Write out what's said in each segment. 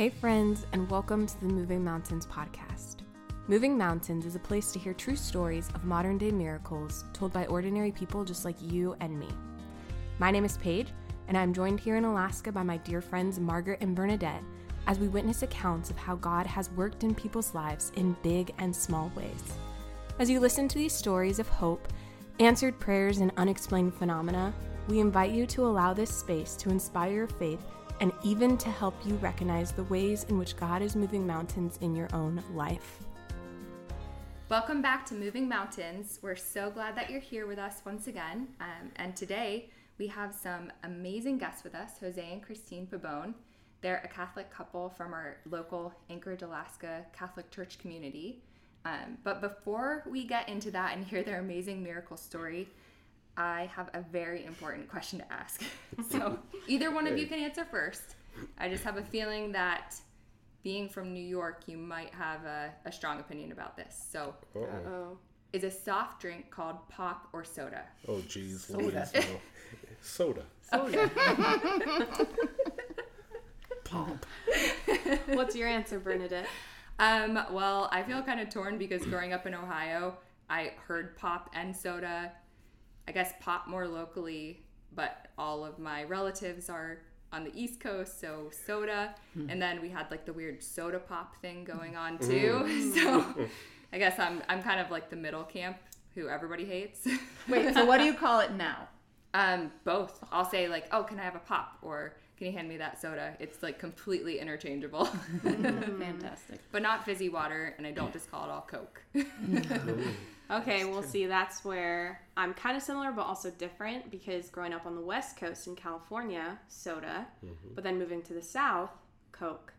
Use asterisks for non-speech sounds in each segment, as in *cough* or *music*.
Hey, friends, and welcome to the Moving Mountains podcast. Moving Mountains is a place to hear true stories of modern day miracles told by ordinary people just like you and me. My name is Paige, and I'm joined here in Alaska by my dear friends Margaret and Bernadette as we witness accounts of how God has worked in people's lives in big and small ways. As you listen to these stories of hope, answered prayers, and unexplained phenomena, we invite you to allow this space to inspire your faith and even to help you recognize the ways in which God is moving mountains in your own life. Welcome back to Moving Mountains. We're so glad that you're here with us once again. Um, and today we have some amazing guests with us Jose and Kristine Pabon. They're a Catholic couple from our local Anchorage, Alaska Catholic Church community. Um, but before we get into that and hear their amazing miracle story, I have a very important question to ask. *laughs* so *laughs* either one of you can answer first. I just have a feeling that being from New York, you might have a, a strong opinion about this. So, oh. is a soft drink called pop or soda? Oh, geez. Soda. Louise. *laughs* Soda. Soda. Pop. What's your answer, Bernadette? Um, well, I feel kind of torn because growing up in Ohio, I heard pop and soda. I guess pop more locally, but all of my relatives are on the East Coast, so soda. Hmm. And then we had like the weird soda pop thing going on mm. too. *laughs* Mm. So I guess I'm I'm kind of like the middle camp who everybody hates. *laughs* Wait, so what do you call it now? um, both. I'll say like, "Oh, can I have a pop?" or "Can you hand me that soda?" It's like completely interchangeable. *laughs* Fantastic. but not fizzy water, and I don't just call it all Coke. Okay, we'll see. That's where I'm kind of similar, but also different because growing up on the West Coast in California, soda, mm-hmm. but then moving to the South, Coke.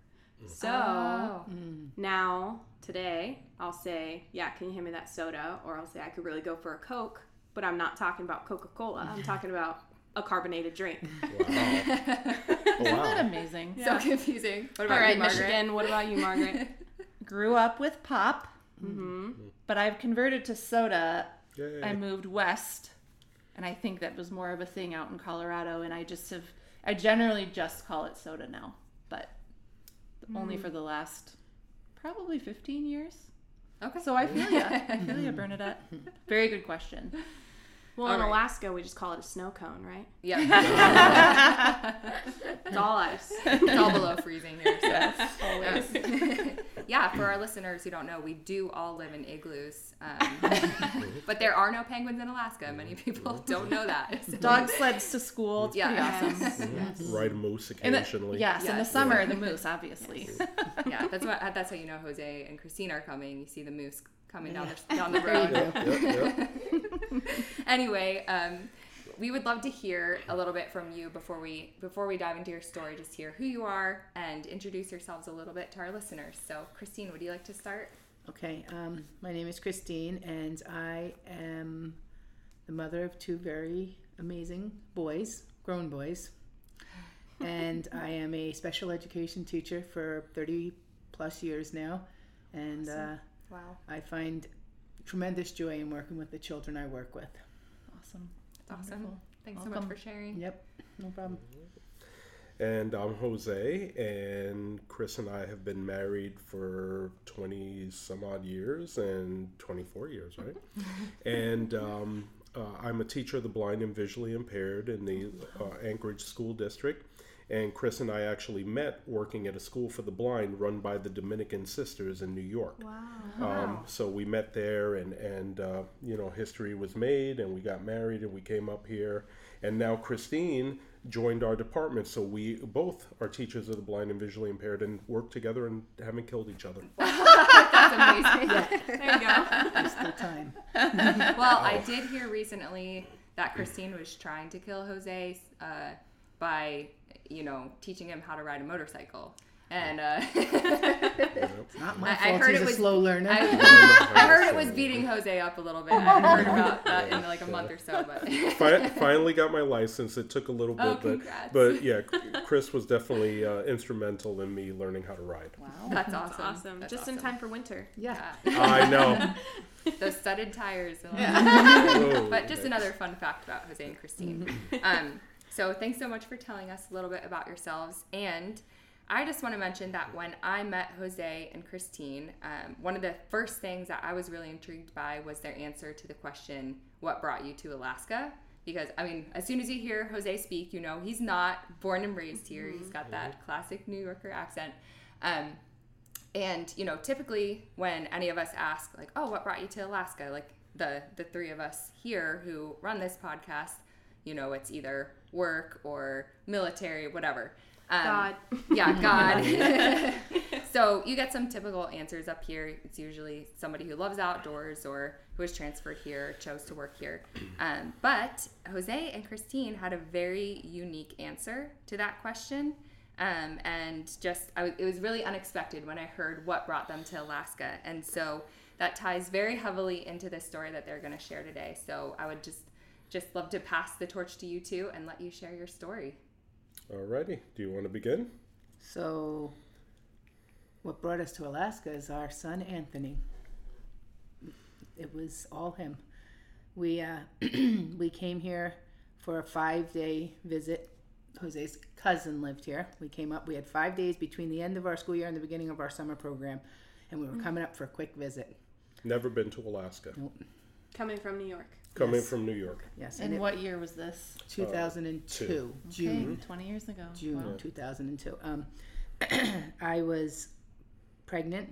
Mm. So Oh. Mm. now, today, I'll say, yeah, can you hand me that soda? Or I'll say, I could really go for a Coke, but I'm not talking about Coca Cola. I'm talking *laughs* about a carbonated drink. Wow. *laughs* Oh, Isn't that wow. amazing? So confusing. What about right, you, Margaret? Michigan, what about you, Margaret? *laughs* Grew up with pop, mm-hmm. Mm. But I've converted to soda. Yay. I moved west, and I think that was more of a thing out in Colorado. And I just have, I generally just call it soda now, but only hmm. for the last probably 15 years. Okay. So I feel ya. I feel ya, *laughs* Bernadette. Very good question. Well, All in right. Alaska, we just call it a snow cone, right? yeah. *laughs* *laughs* It's all ice. it's all below freezing here. So. Yes, always. *laughs* Yeah, for our listeners who don't know, we do all live in igloos. Um, but there are no penguins in Alaska. Many people don't know that. So- Dog sleds to school. It's Yeah. pretty awesome. Yes. Ride a moose In the, occasionally. yes, in the Yes. summer, the moose, obviously. yeah, that's what that's how you know Jose and Kristine are coming. You see the moose coming down the down the *laughs* road. go. Yep, yep. *laughs* *laughs* anyway, um, we would love to hear a little bit from you before we before we dive into your story. Just hear who you are and introduce yourselves a little bit to our listeners. So, Kristine, would you like to start? Okay, um, my name is Kristine, and I am the mother of two very amazing boys, grown boys. And I am a special education teacher for 30 plus years now. And uh, Wow, I find tremendous joy in working with the children I work with. Awesome. that's awesome. Wonderful. Thanks so much for sharing. Yep, no problem. And I'm Jose, and Chris and I have been married for 20 some odd years and 24 years, right? *laughs* and um, uh, I'm a teacher of the blind and visually impaired in the uh, Anchorage School District. And Chris and I actually met working at a school for the blind run by the Dominican Sisters in New York. Wow. Um, so we met there, and and uh, you know history was made, and we got married, and we came up here, and now Kristine joined our department. So we both are teachers of the blind and visually impaired, and work together and haven't killed each other. *laughs* That's amazing. There you go. It's the time. well, I did hear recently that Kristine was trying to kill Jose uh, by, you know, teaching him how to ride a motorcycle. And uh, It's not my I- I fault. heard He's it a slow learner. I, *laughs* *laughs* I heard it was *laughs* beating Jose up a little bit. I heard about that in like a month or so, but finally got my license. It took a little bit, Oh, but but yeah, Chris was definitely uh, instrumental in me learning how to ride. wow. that's awesome. Awesome. That's Just in time for winter. Yeah. Yeah. I know. Those studded tires. Oh, but just another fun fact about Jose and Kristine. um, so thanks so much for telling us a little bit about yourselves. And I just want to mention that when I met Jose and Kristine, um, one of the first things that I was really intrigued by was their answer to the question, What brought you to Alaska? Because, I mean, as soon as you hear Jose speak, you know he's not born and raised here. He's got that classic New Yorker accent. Um, and, you know, typically when any of us ask, like, Oh, what brought you to Alaska? Like the, the three of us here who run this podcast, you know, it's either work or military, whatever. Um, God. *laughs* Yeah, God. *laughs* *laughs* so you get some typical answers up here. It's usually somebody who loves outdoors or who was transferred here, chose to work here. Um, but Jose and Kristine had a very unique answer to that question. Um, and just, I, w- it was really unexpected when I heard what brought them to Alaska. And so that ties very heavily into the story that they're going to share today. So I would just, just love to pass the torch to you two and let you share your story. Alrighty. Do you want to begin? So, what brought us to Alaska is our son Anthony. It was all him. We uh, *clears throat* we came here for a five day visit. Jose's cousin lived here. We came up. We had five days between the end of our school year and the beginning of our summer program, and we were coming up for a quick visit. Never been to Alaska. Coming from New York. Coming Yes. from New York. Yes, And it- what year was this? 2002 two. June. Okay, 20 years ago. June Wow. 2002. Um, *clears throat* I was pregnant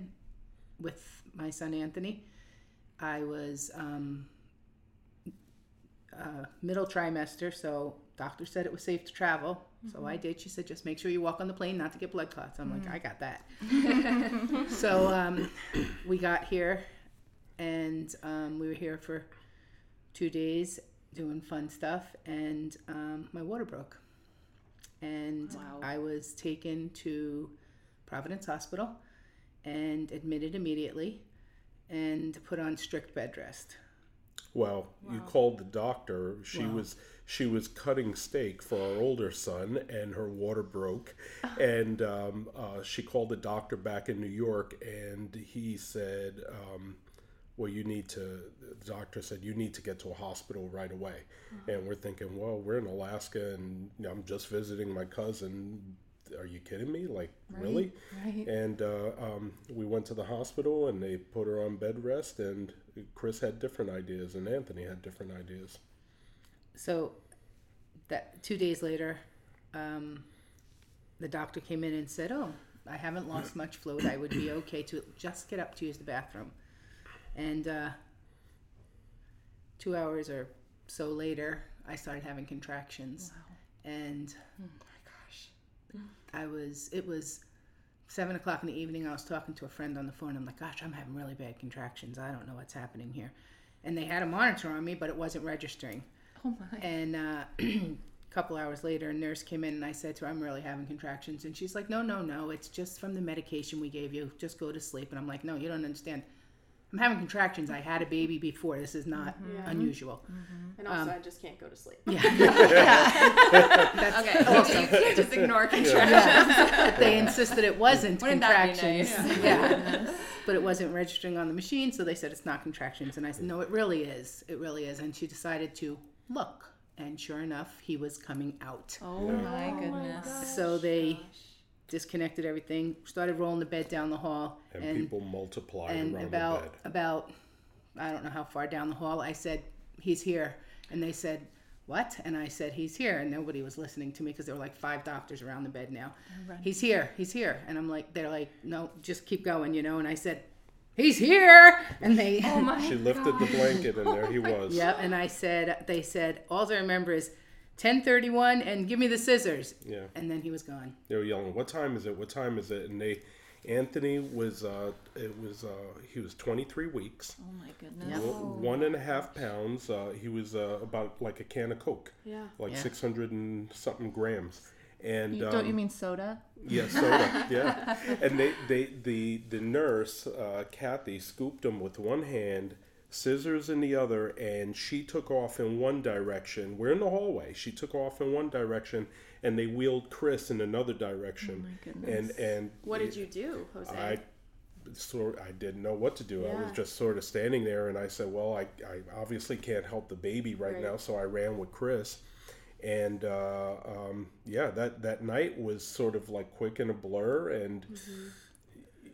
with my son Anthony. I was um, uh, middle trimester, so doctor said it was safe to travel. So I did. She said, just make sure you walk on the plane, not to get blood clots. I'm like, I got that. *laughs* so um, *clears throat* we got here, and um, we were here for two days doing fun stuff, and um, my water broke and Wow. I was taken to Providence Hospital and admitted immediately and put on strict bed rest. Well, you called the doctor. She was she was cutting steak for our older son, and her water broke, *laughs* and um, uh, she called the doctor back in New York, and he said, um, "Well, you need to." The doctor said you need to get to a hospital right away, and we're thinking, "Well, we're in Alaska, and I'm just visiting my cousin." Are you kidding me? Like, really? Right. And uh, um, we went to the hospital and they put her on bed rest. And Chris had different ideas, and Anthony had different ideas. So that two days later, um, the doctor came in and said, "Oh, I haven't lost much fluid. I would be okay to just get up to use the bathroom." And uh, two hours or so later, I started having contractions, and my gosh, I was it was seven o'clock in the evening. I was talking to a friend on the phone. I'm like, "Gosh, I'm having really bad contractions. I don't know what's happening here." And they had a monitor on me, but it wasn't registering. Oh my. And uh, a *clears throat* couple hours later, a nurse came in and I said to her, I'm really having contractions. And she's like, No, no, no. It's just from the medication we gave you. Just go to sleep. And I'm like, No, you don't understand. I'm having contractions. I had a baby before. This is not mm-hmm. Yeah. unusual. Mm-hmm. And um, also, I just can't go to sleep. Yeah. *laughs* *laughs* Okay, so you can't just ignore contractions. yeah. *laughs* But they insisted it wasn't Wouldn't that be contractions. nice? Yeah. but it wasn't registering on the machine, so they said it's not contractions. And I said, no, it really is. It really is. And she decided to look. And sure enough, he was coming out. Oh my oh, goodness. So they disconnected everything, started rolling the bed down the hall, And, and people multiplied and around about the bed. about I don't know how far down the hall. I said, "He's here," and they said, "What?" And I said, "He's here," and nobody was listening to me because there were like five doctors around the bed now. Oh, he's here. He's here, and I'm like, they're like, "No, just keep going," you know. And I said, "He's here," and they. Oh my She lifted the blanket, and there he was. Yep, and I said, they said, all I remember is 10:31, and give me the scissors, Yeah. and then he was gone. They were yelling, "What time is it? What time is it?" And they, Anthony was, uh, it was, uh, he was 23 weeks, Oh my goodness. w- one and a half pounds. Uh, he was uh, about like a can of Coke, Yeah. like Yeah. 600 and something grams. And You- um, don't you mean soda? Yeah, soda. *laughs* yeah, and they, they, the, the nurse, uh, Kathy, scooped him with one hand, scissors in the other, and she took off in one direction. We're in the hallway. She took off in one direction, and they wheeled Chris in another direction. Oh and and What did you do, Jose? I sort I didn't know what to do. I was just sort of standing there, and I said, "Well, I, I obviously can't help the baby right, Right. now," so I ran with Chris, and uh, um, yeah, that that night was sort of like quick and a blur, and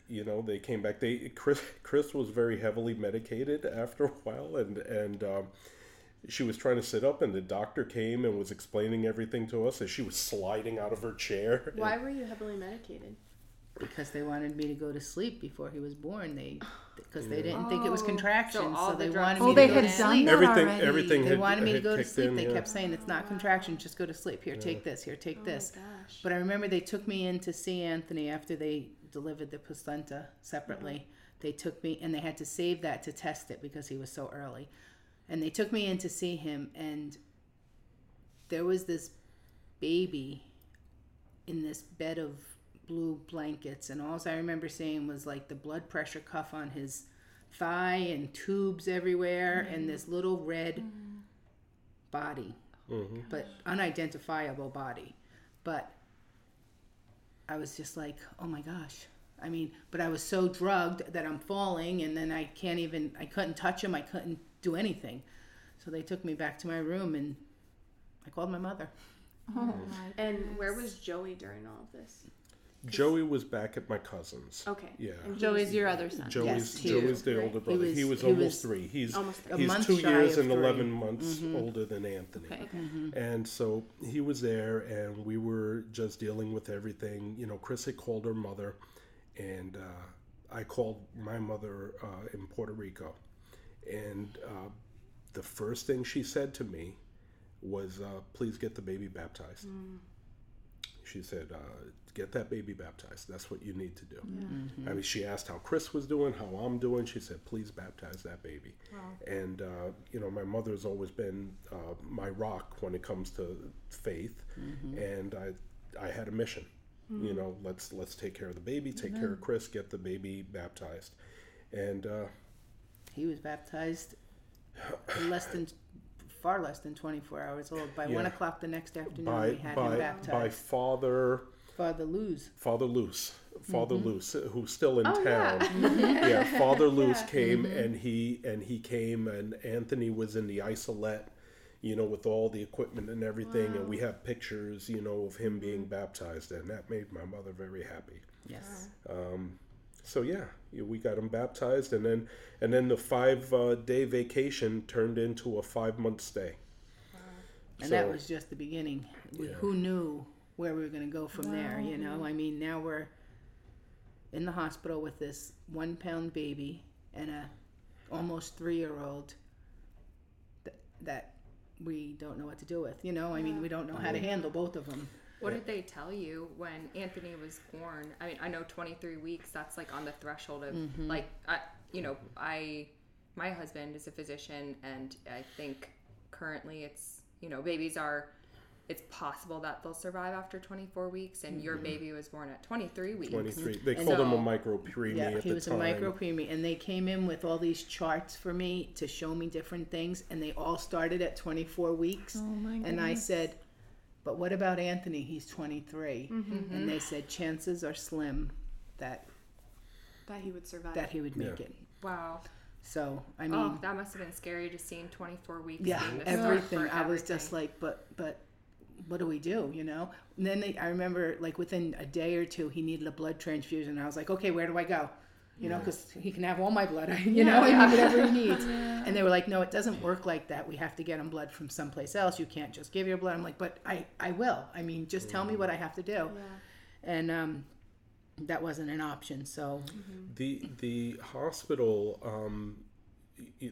you know they came back. They Chris Chris was very heavily medicated after a while, and and. Um, she was trying to sit up, and the doctor came and was explaining everything to us as she was sliding out of her chair. Why were you heavily medicated? because they wanted me to go to sleep before he was born. They *sighs* because they didn't think it was Oh, contractions, so so, all the they drugs wanted Oh, me they to go had to done sleep. everything already. everything They had, wanted me to go to sleep. in, they yeah. kept saying it's not *gasps* contractions, just go to sleep. Here, take this. Here, take this. Oh But my gosh. I remember they took me in to see Anthony after they delivered the placenta separately. Mm-hmm. They took me and they had to save that to test it because he was so early. And they took me in to see him and there was this baby in this bed of blue blankets and all I remember seeing was like the blood pressure cuff on his thigh and tubes everywhere mm-hmm. and this little red mm-hmm. body Mm-hmm. but unidentifiable body. But I was just like, oh my gosh. I mean, but I was so drugged that I'm falling, and then I can't even, I couldn't touch him, I couldn't do anything. So they took me back to my room, and I called my mother. Oh, And where was Joey during all of this? Joey was back at my cousin's. Okay. Yeah. And Joey's your other son. Joey's Yes, he- Joey's the Right. older He brother. He was, was- he almost was three. He's almost three. A he's month two shy years of and three. eleven months older than Anthony. Okay. And so he was there, and we were just dealing with everything. You know, Chris had called her mother, and uh, I called my mother uh, in Puerto Rico. And uh, the first thing she said to me was, uh, "Please get the baby baptized." She said, uh, "Get that baby baptized. That's what you need to do." I mean, she asked how Chris was doing, how I'm doing. She said, "Please baptize that baby." And uh, you know, my mother's always been uh, my rock when it comes to faith, and I, I had a mission. You know, let's let's take care of the baby, take care of Chris, get the baby baptized, and uh, He was baptized less than, *laughs* far less than 24 hours old. By one Yeah. o'clock the next afternoon, by we had by him by baptized. Father Father Luz. Father Luce, Father mm-hmm. Luce, who's still in Oh, town. yeah. *laughs* Yeah, Father Luce came mm-hmm. and he and he came and Anthony was in the isolette, you know, with all the equipment and everything, and we have pictures, you know, of him being mm-hmm. baptized, and that made my mother very happy. Yes. Um, So yeah, yeah, we got him baptized, and then and then the five uh, day vacation turned into a five month stay. And that was just the beginning. We, Yeah. Who knew where we were going to go from there? You know, I mean, now we're in the hospital with this one pound baby and a almost three year old that, that we don't know what to do with. You know, I mean, we don't know how to handle both of them. What did they tell you when Anthony was born? I mean, I know 23 weeks, that's like on the threshold of mm-hmm. like I you know, I my husband is a physician and I think currently it's, you know, babies are it's possible that they'll survive after 24 weeks and your mm-hmm. baby was born at 23 weeks. Twenty three. They And called him a micro preemie Yeah, at he the was time. a micro preemie, and they came in with all these charts for me to show me different things, and they all started at 24 weeks. Oh my And I said, "But what about Anthony? He's 23." Mm-hmm. And they said chances are slim that That he would survive. that he would make Yeah. it. Wow. So I oh, mean, oh, that must have been scary just seeing 24 weeks yeah, being the start everything. I was just like, "But but." What do we do? You know. And then they, I remember, like within a day or two, he needed a blood transfusion. I was like, "Okay, where do I go?" You know, because he can have all my blood. *laughs* You know, I mean, whatever he needs. *laughs* And they were like, "No, it doesn't work like that. We have to get him blood from someplace else. You can't just give your blood." I'm like, "But I, I will. I mean, just tell me what I have to do." And um, that wasn't an option. So The the hospital, um,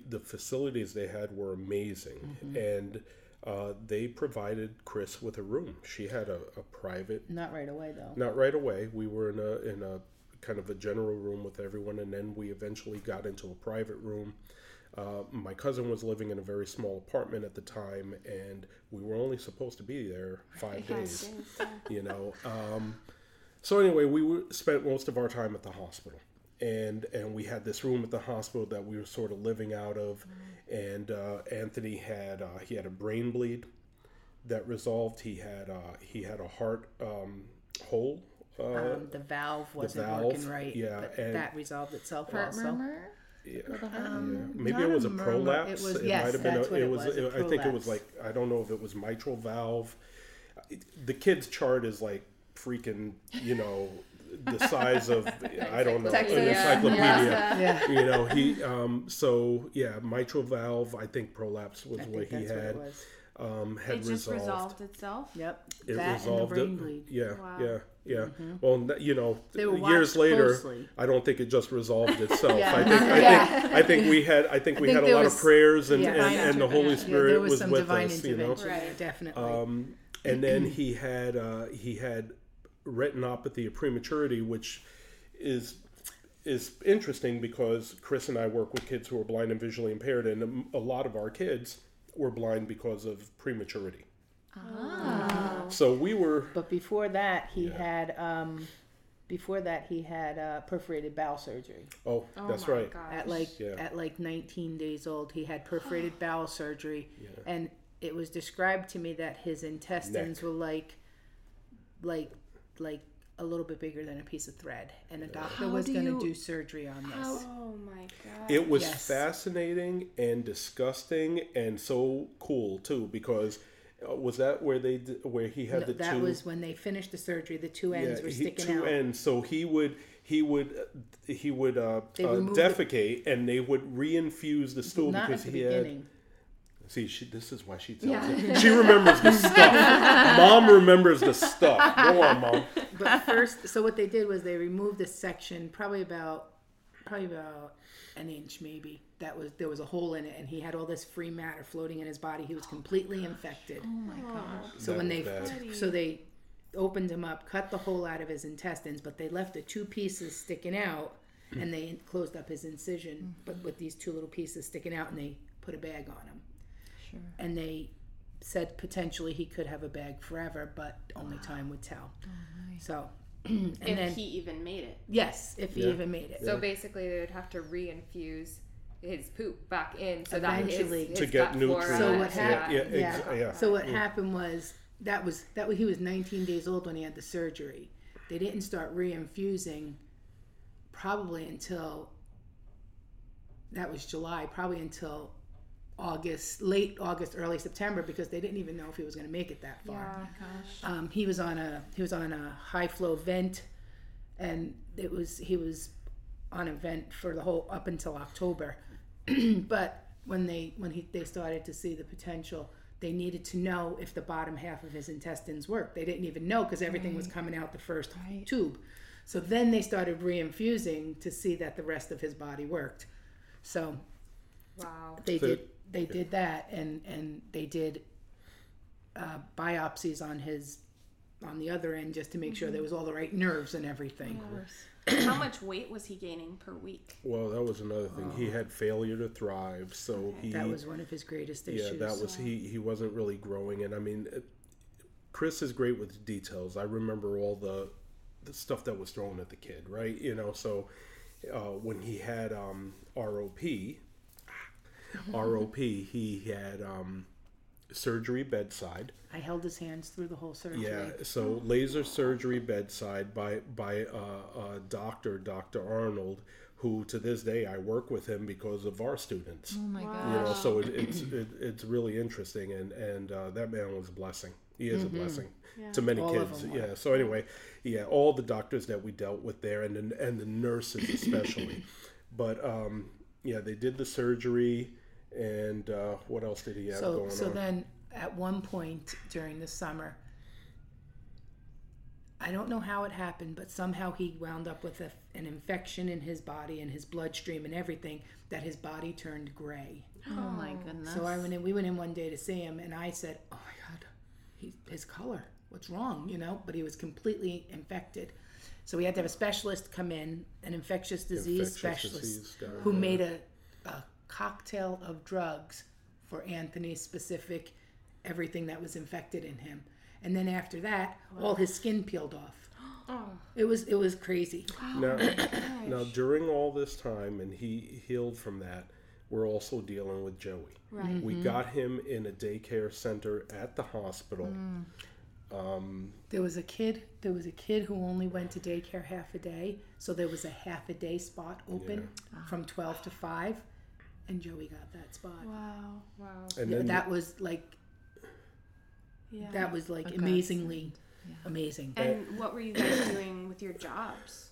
the facilities they had were amazing, and uh, they provided Chris with a room. She had a, a private, not right away though. not right away. We were in a in a kind of a general room with everyone, and then we eventually got into a private room. Uh, my cousin was living in a very small apartment at the time, and we were only supposed to be there five *laughs* days you know. Um, so anyway, we were, spent most of our time at the hospital, and and we had this room at the hospital that we were sort of living out of, and uh, Anthony had uh, he had a brain bleed that resolved. He had uh, he had a heart um, hole. Uh, Um, the valve wasn't valve, working right. yeah, but and- that resolved itself Heart also. murmur? Yeah. Um, Maybe it was a, murmur. prolapse. It was it yes, might have been. a, what it was. a I think it was like I don't know if it was mitral valve. It- The kid's chart is like freaking. You know, the size of *laughs* I don't know an encyclopedia. Yeah. Yeah. You know, he. Um, so yeah, mitral valve. I think prolapse was I what think he that's what had. it was. Um, had It just resolved. resolved itself. Yep. It that resolved and the brain it. bleed. Yeah, Wow. yeah, yeah. Well, you know, years later, closely. I don't think it just resolved itself. *laughs* Yeah. I think, I Yeah. think, I think we had, I think we think had a lot was- of prayers, and yeah. and, and the Holy Spirit was, was with us. You know. Right. definitely. um, and then he had uh, he had retinopathy of prematurity, which is is interesting because Chris and I work with kids who are blind and visually impaired, and a lot of our kids were blind because of prematurity. So we were but before that, he had um, before that he had uh, perforated bowel surgery. oh, Oh that's my right. gosh. At like Yeah. at like 19 days old, he had perforated *gasps* bowel surgery, and it was described to me that his intestines Neck. were like like like a little bit bigger than a piece of thread, and a doctor How was do going to you- do surgery on this. Oh my god. It was Yes. fascinating and disgusting and so cool too because was that where they did, where he had No, the that two was when they finished the surgery. The two ends were he- sticking two out. ends so he would he would uh, he would uh, uh, They removed the- defecate and they would reinfuse the stool Not because at the he had beginning. see she this is why she tells it she remembers the stuff mom remembers the stuff go on mom But first, so what they did was they removed a section, probably about, probably about an inch maybe. That was there was a hole in it, and he had all this free matter floating in his body. He was completely oh, infected. Oh my gosh. So That when they, bad. so they opened him up, cut the hole out of his intestines, but they left the two pieces sticking out, and they closed up his incision, but with these two little pieces sticking out, and they put a bag on him. Sure. And they said potentially he could have a bag forever, but only time would tell. Oh, so, *clears throat* and if then he even made it. yes, if he even made it. So basically, they would have to reinfuse his poop back in so that Eventually. his, To his get gut flora- nutrients. So what Yeah, happened? yeah, Yeah. ex- yeah. So what happened was that was that was, he was 19 days old when he had the surgery. They didn't start reinfusing probably until that was July, probably until August, late August, early September, because they didn't even know if he was going to make it that far. Gosh. Um, he was on a he was on a high flow vent, and it was he was on a vent for the whole up until October. *clears throat* but when they when he they started to see the potential, they needed to know if the bottom half of his intestines worked. They didn't even know because everything was coming out the first Right. tube. So then they started reinfusing to see that the rest of his body worked. So Wow. they So- did they did that and and they did uh, biopsies on his on the other end just to make sure there was all the right nerves and everything. *clears throat* How much weight was he gaining per week? well that was another thing. He had failure to thrive so he That was one of his greatest issues. yeah that was he he wasn't really growing and i mean it, chris is great with details. I remember all the the stuff that was thrown at the kid right? You know so uh, when he had um rop rop he had um surgery bedside. I held his hands through the whole surgery. yeah so laser surgery bedside by by uh, a doctor dr arnold who to this day i work with him because of our students. Oh my god. you know so it, *clears throat* it's it, it's really interesting and and uh, that man was a blessing. He is a blessing to many All kids. yeah so anyway yeah all the doctors that we dealt with there and the, and the nurses especially. *coughs* But um yeah they did the surgery and uh, what else did he have So going so on then at one point during the summer I don't know how it happened, but somehow he wound up with a, an infection in his body and his bloodstream and everything that his body turned gray. Oh my goodness. So I went in. We went in one day to see him, and I said, "Oh my God, he, his color. What's wrong?" You know. But he was completely infected. So we had to have a specialist come in, an infectious disease Infectious specialist, disease guy, who yeah. made a, a cocktail of drugs for Anthony's specific everything that was infected in him. And then after that, all his skin peeled off. *gasps* Oh. It was it was crazy. now, now during all this time and he healed from that we're also dealing with joey Right. We mm-hmm. got him in a daycare center at the hospital. Mm. Um, There was a kid. There was a kid who only went to daycare half a day, so there was a half a day spot open ah. from twelve to five, and Joey got that spot. Wow. Wow. and Yeah, then that was like Yeah. that was like Okay. amazingly amazing. and what were you guys doing with your jobs?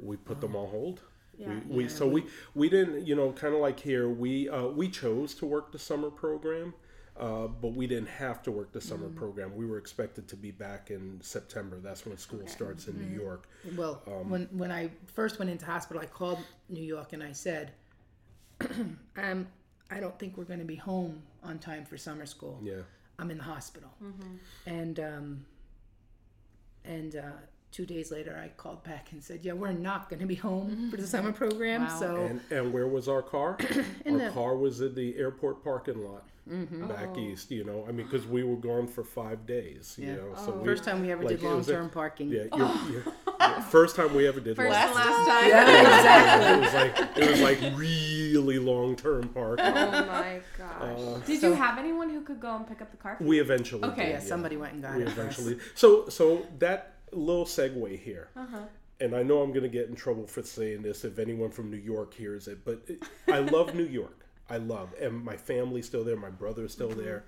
we put them on hold. Yeah. We, we so we we didn't you know kind of like here we uh, we chose to work the summer program, uh, but we didn't have to work the summer program. We were expected to be back in September. That's when school starts in New York. Well, when when I first went into hospital, I called New York and I said, "I'm *clears throat* I don't think we're going to be home on time for summer school. Yeah, I'm in the hospital." Mm-hmm. And um, and uh, two days later, I called back and said, "Yeah, we're not going to be home for the summer program." Wow. So and and where was our car? *clears throat* In our the- car was in the airport parking lot. mm-hmm. Back east, you know, I mean, because we were gone for five days, you Yeah. know. So we, first time we ever like, did it long was a- term parking. yeah, you're, you're, yeah, first time we ever did First long and last time. Yeah, exactly. *laughs* it was like it was like really long term park. Oh my gosh. Uh, Did you have anyone who could go and pick up the car? for we eventually Okay. did, Yeah, somebody went and got we it. for us. eventually so so that little segue here Uh-huh. and i know i'm going to get in trouble for saying this if anyone from new york hears it but it, i love new york i love and my family's still there my brother's still Mm-hmm. there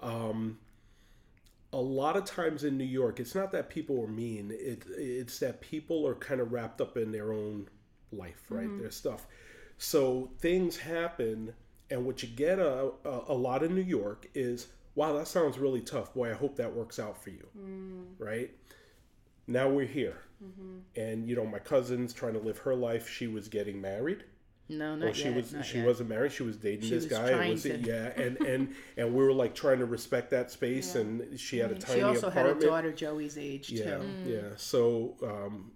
um, a lot of times in new york it's not that people are mean it, it's that people are kind of wrapped up in their own life right Mm-hmm. their stuff so things happen and what you get a, a, a lot in new york is wow that sounds really tough boy i hope that works out for you Mm. right now we're here Mm-hmm. and you know my cousin's trying to live her life she was getting married No, not well, she yet. was not she yet. wasn't married she was dating She this was guy It was to. yeah *laughs* and and and we were like trying to respect that space and she had a tiny She also had apartment a daughter Joey's age yeah too. yeah so um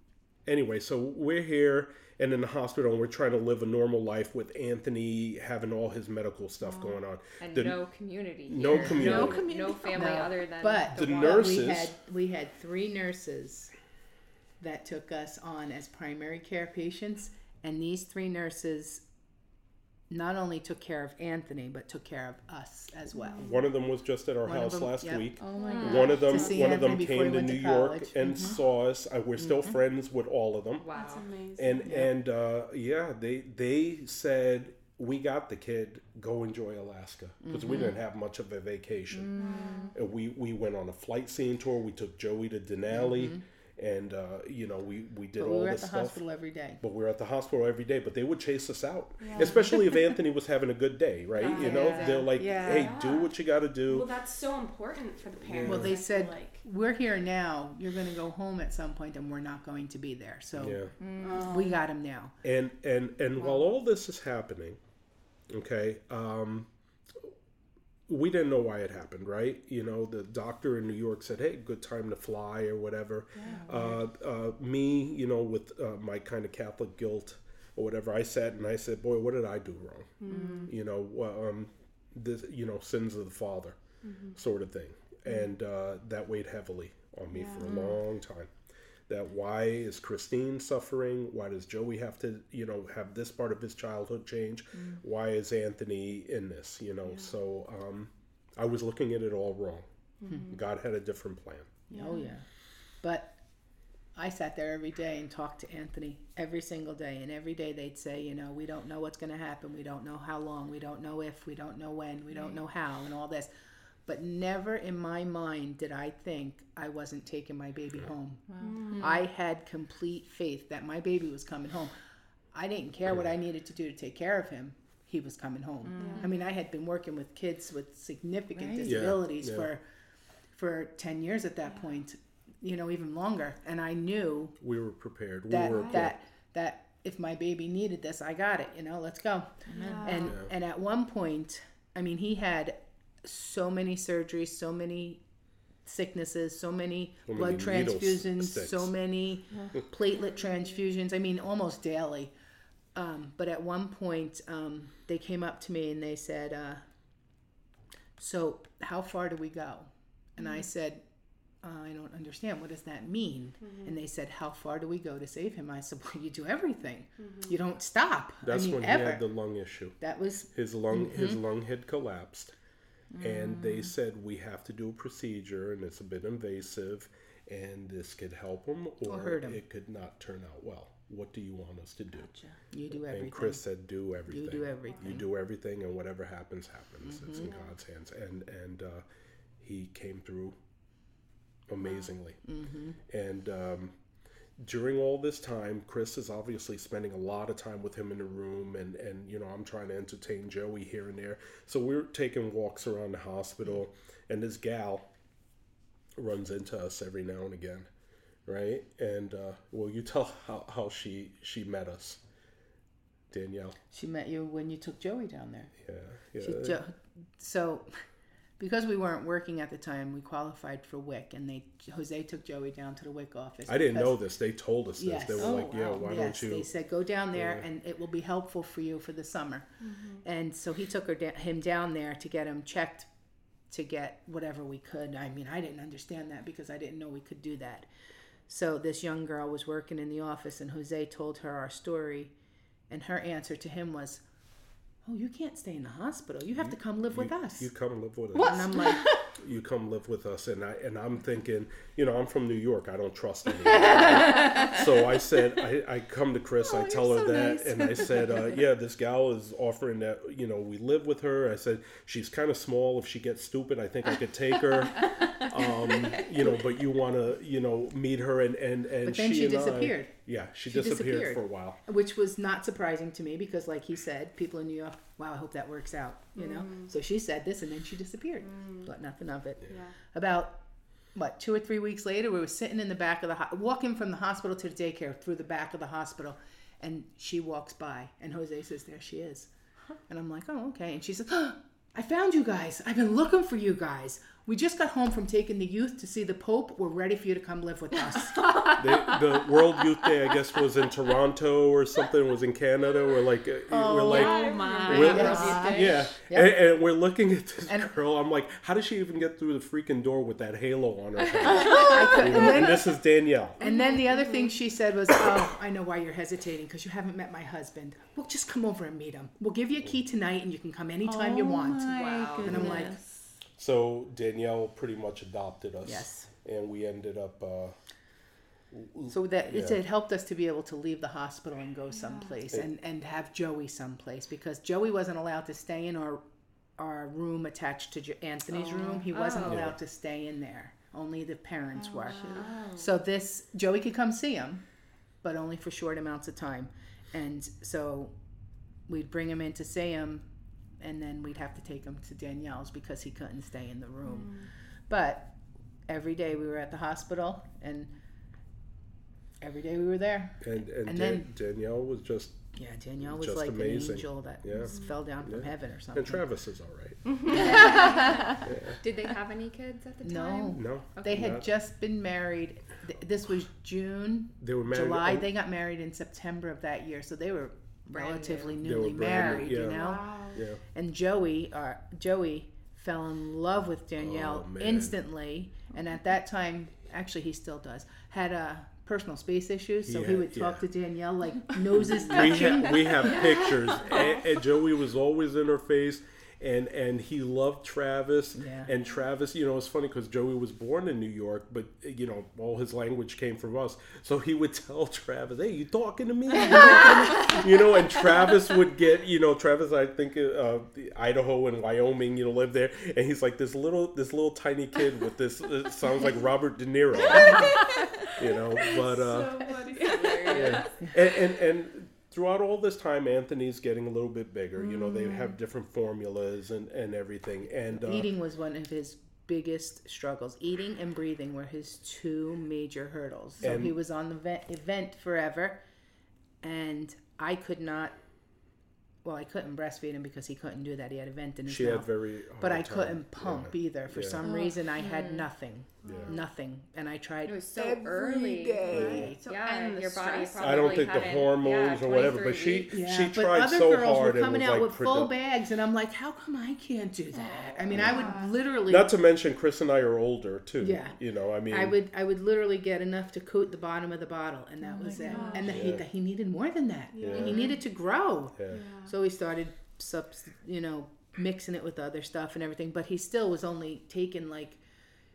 anyway so we're here and in the hospital and we're trying to live a normal life with anthony having all his medical stuff going on and the- no community. no community. No, No family No. other than But The one. nurses- we had we had three nurses that took us on as primary care patients, and these three nurses not only took care of Anthony but took care of us as well. one of them was just at our One of house them- last yep. week Oh my god. one of them To see one of them Anthony before he came to went to new york college. and mm-hmm. saw us I, we're still mm-hmm. friends with all of them Wow. That's amazing. and and uh, yeah, they they said we got the kid. Go enjoy Alaska because we mm-hmm. didn't have much of a vacation. Mm. And we we went on a flight scene tour. We took Joey to Denali, and uh, you know we we did But all we were at this the stuff. hospital every day. But we were at the hospital every day. But they would chase us out, especially if *laughs* Anthony was having a good day, right? You know, Yeah. they're like, Yeah. "Hey, do what you got to do." well, that's so important for the parents. Well, they said like. we're here now. You're going to go home at some point, and we're not going to be there. So yeah. we got him now. and and and while all this is happening okay um we didn't know why it happened right? You know the doctor in new york said hey good time to fly or whatever. Uh, uh, me you know with uh, my kind of catholic guilt or whatever i sat and i said boy what did i do wrong? You know um this you know sins of the father sort of thing. And uh, that weighed heavily on me for a long time that why is Kristine suffering? Why does Joey have to, you know, have this part of his childhood change? Why is Anthony in this? You know, so um, I was looking at it all wrong. God had a different plan. Oh yeah. But I sat there every day and talked to Anthony every single day, and every day they'd say, you know, we don't know what's going to happen, we don't know how long, we don't know if, we don't know when, we don't know how, and all this. But never in my mind did I think I wasn't taking my baby home. Mm. I had complete faith that my baby was coming home. I didn't care what I needed to do to take care of him. He was coming home. Mm. I mean, I had been working with kids with significant Right. Disabilities yeah. for for 10 years at that point, you know, even longer. And I knew We were prepared. that we were that that if my baby needed this, I got it, you know, let's go. And and at one point, I mean, he had so many surgeries, so many sicknesses, so many So blood many needle transfusions, sticks. so many platelet transfusions. I mean, almost daily. Um, but at one point, um, they came up to me and they said, uh, "So, how far do we go?" And I said, uh, "I don't understand. What does that mean?" And they said, "How far do we go to save him?" I said, "Well, you do everything. You don't stop. That's I mean, when ever." he had the lung issue. that was His lung, his lung had collapsed, and Mm. they said we have to do a procedure, and it's a bit invasive, and this could help him or, hurt 'em. it could not turn out well. What do you want us to do? You do everything. And Chris said, "Do everything. You do everything. You do everything, and whatever happens, happens. It's Mm-hmm. in God's hands." And and uh, he came through amazingly. Mm-hmm. And um, during all this time, Chris is obviously spending a lot of time with him in the room, and and you know I'm trying to entertain Joey here and there. So we're taking walks around the hospital, and this gal runs into us every now and again, right? And uh, will you tell how, how she she met us, Danielle? She met you when you took Joey down there. Yeah, yeah. Jo- so, because we weren't working at the time, we qualified for WIC, and they Jose took Joey down to the WIC office. I didn't know this. They told us this. Yes. They were Oh, like, "Yeah, oh, wow. why yes, don't you?" they you?" said go down there, Yeah. and it will be helpful for you for the summer. Mm-hmm. And so he took her da- him down there to get him checked, to get whatever we could. I mean, I didn't understand that because I didn't know we could do that. So this young girl was working in the office, and Jose told her our story, and her answer to him was, "Oh, you can't stay in the hospital. You have to come live with us." You come live with us. and I'm like, *laughs* you come live with us and I and I'm thinking, you know, I'm from New York. I don't trust anyone. *laughs* so I said, I, I come to Chris. I tell her so that, nice. and I said, uh, *laughs* yeah, this gal is offering that. You know, we live with her. I said she's kind of small. If she gets stupid, I think I could take her. *laughs* Um, you know, but you want to, you know, meet her and and and But then she I- disappeared. yeah, she, She disappeared, disappeared. for a while. which was not surprising to me because like he said people in new york wow i hope that works out you know? Mm. So she said this and then she disappeared. Mm. But nothing of it. About what two or three weeks later we were sitting in the back of the ho- walking from the hospital to the daycare through the back of the hospital and she walks by and jose says there she is. And i'm like oh okay. And she says oh, *gasps* i found you guys. I've been looking for you guys we just got home from taking the youth to see the pope we're ready for you to come live with us *laughs* They, the World Youth Day, I guess, was in Toronto or something. Was in Canada. We're like, uh, we're like, Oh my. We're- Yes. yeah, Yep. and, and we're looking at this And- girl. I'm like, how does she even get through the freaking door with that halo on her *laughs* head? I couldn't- You know, and this is Danielle. And then the other thing she said was, "Oh, I know why you're hesitating because you haven't met my husband. Well, just come over and meet him. We'll give you a key tonight, and you can come anytime you want." Wow. And I'm like, So Danielle pretty much adopted us. Yes. And we ended up. Uh, so that it, Yeah. it helped us to be able to leave the hospital and go someplace and and have Joey someplace because Joey wasn't allowed to stay in our our room attached to Jo- Anthony's room. He wasn't Oh. allowed to stay in there. Only the parents were. So this Joey could come see him, but only for short amounts of time. And so we'd bring him in to see him, and then we'd have to take him to Danielle's because he couldn't stay in the room. Mm. But every day we were at the hospital, and every day we were there. and and, And Dan- Danielle was just. Yeah, Danielle was Just like amazing. an angel that Yeah. just fell down from Yeah. heaven or something. And Travis is all right. *laughs* *laughs* Did they have any kids at the time? No. time? No. They had not- just been married. This was June, They were married. July. oh, They got married in September of that year, so they were Brand relatively They were newly brand new, married. You know. Wow. yeah. and Joey, uh, Joey fell in love with Danielle Oh, instantly, and at that time, actually, he still does. Had a personal space issues, so he would talk yeah. to Danielle like noses we touching. have we have *laughs* pictures and, and joey was always in her face and and he loved travis Yeah. and travis you know it's funny because joey was born in new york but you know all his language came from us so he would *laughs* tell travis hey you talking to me You talking to me?" you know and travis would get you know travis i think uh, idaho and wyoming you know lived there and he's like this little this little tiny kid with this it sounds like robert de niro *laughs* you know but uh yeah. and, and and throughout all this time anthony's getting a little bit bigger you know they have different formulas and and everything and uh, Eating was one of his biggest struggles. Eating and breathing were his two major hurdles. So he was on the vent, event forever, and I could not. Well, I couldn't breastfeed him because he couldn't do that. He had a vent in his she mouth. had very but I time. couldn't pump Yeah. either. For Yeah. some reason, I had nothing, Yeah. nothing, and I tried. It was so every early. day. Right. So- yeah, and your body probably I don't think the hormones yeah, or whatever, but she weeks. she but tried other so girls hard were and coming was out like with full produ- bags, and I'm like, how come I can't do that? I mean, I would literally, Not to mention, Chris and I are older too. Yeah. you know, I mean, I would, I would literally get enough to coat the bottom of the bottle, and that oh was it. And the, he, Yeah. he needed more than that. Yeah. He needed to grow. Yeah. So we started, subs, you know, mixing it with other stuff and everything. But he still was only taking like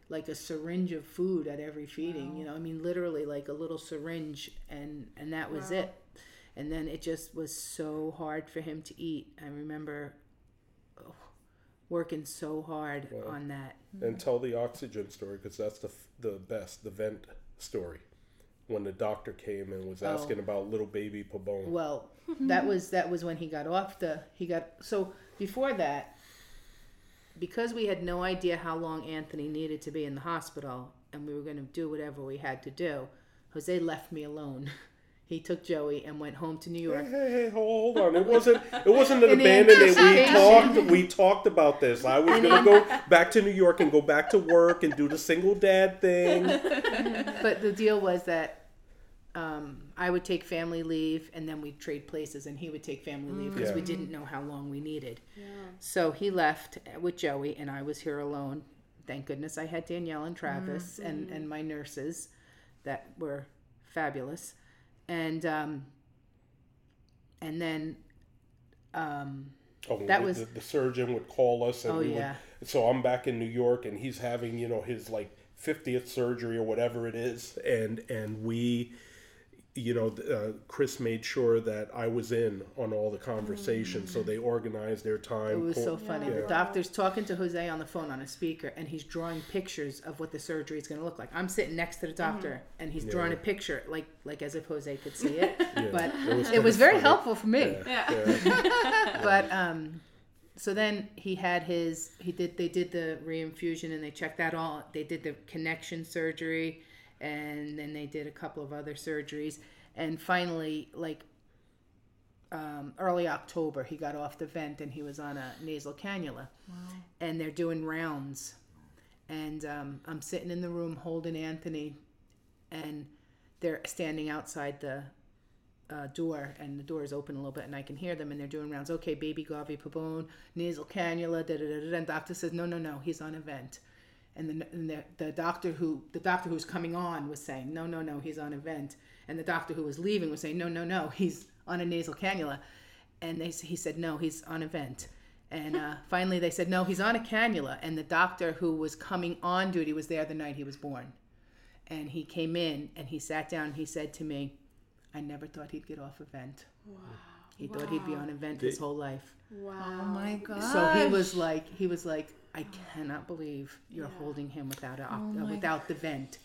like a syringe of food at every feeding. You know, I mean, literally like a little syringe, and and that was it. And then it just was so hard for him to eat. I remember oh, working so hard on that. Mm. And tell the oxygen story because that's the the best, the vent story. When the doctor came and was asking oh. about little baby Pabon. Well, *laughs* that was that was when he got off the he got so before that because we had no idea how long Anthony needed to be in the hospital and we were going to do whatever we had to do. Jose left me alone. *laughs* He took Joey and went home to New York. Hey, hey, hold on! It wasn't. It wasn't an *laughs* abandonment. We talked. We talked about this. I was gonna go back to New York and go back to work and do the single dad thing. *laughs* But the deal was that um, I would take family leave and then we'd trade places and he would take family leave because we didn't know how long we needed. So he left with Joey and I was here alone. Thank goodness I had Danielle and Travis and, and my nurses that were fabulous. And um, and then um, Oh, That the- was- the, the surgeon would call us, and Oh, we yeah. would. So I'm back in New York, and he's having you know his like 50th surgery or whatever it is, and and we, you know, uh, Chris made sure that I was in on all the conversations, so they organized their time. It was so funny. The doctor's talking to Jose on the phone on a speaker, and he's drawing pictures of what the surgery is going to look like. I'm sitting next to the doctor, and he's drawing a picture, like like as if Jose could see it. *laughs* But It was it was very funny. helpful for me. Yeah. yeah. *laughs* *laughs* But um, so then he had his he did they did the reinfusion and they checked that all. They did the connection surgery, and then they did a couple of other surgeries, and finally like um, early October, he got off the vent and he was on a nasal cannula. And they're doing rounds. And um, I'm sitting in the room holding Anthony, and they're standing outside the uh, door, and the door is open a little bit, and I can hear them, and they're doing rounds. Okay, baby Gavi Pabon, nasal cannula, da da da da. And doctor says, no, no, no, he's on a vent. And the, and the the doctor who the doctor who's coming on was saying, no, no, no, he's on a vent. And the doctor who was leaving was saying, no, no, no, he's on a nasal cannula. And they he said, no, he's on a vent. And uh, *laughs* finally, they said, no, he's on a cannula. And the doctor who was coming on duty was there the night he was born. And he came in and he sat down. And he said to me, I never thought he'd get off a vent. Wow. He thought he'd be on a vent his whole life. Wow. Oh my god. So he was like, he was like, I cannot believe you're holding him without a, uh, without the vent.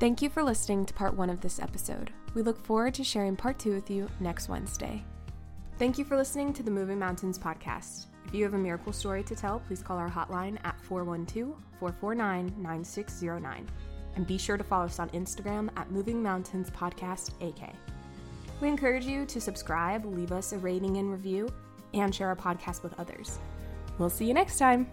Thank you for listening to part one of this episode. We look forward to sharing part two with you next Wednesday. Thank you for listening to the Moving Mountains podcast. If you have a miracle story to tell, please call our hotline at 412 449 9609. And be sure to follow us on Instagram at Moving Mountains Podcast AK. We encourage you to subscribe, leave us a rating and review, and share our podcast with others. We'll see you next time.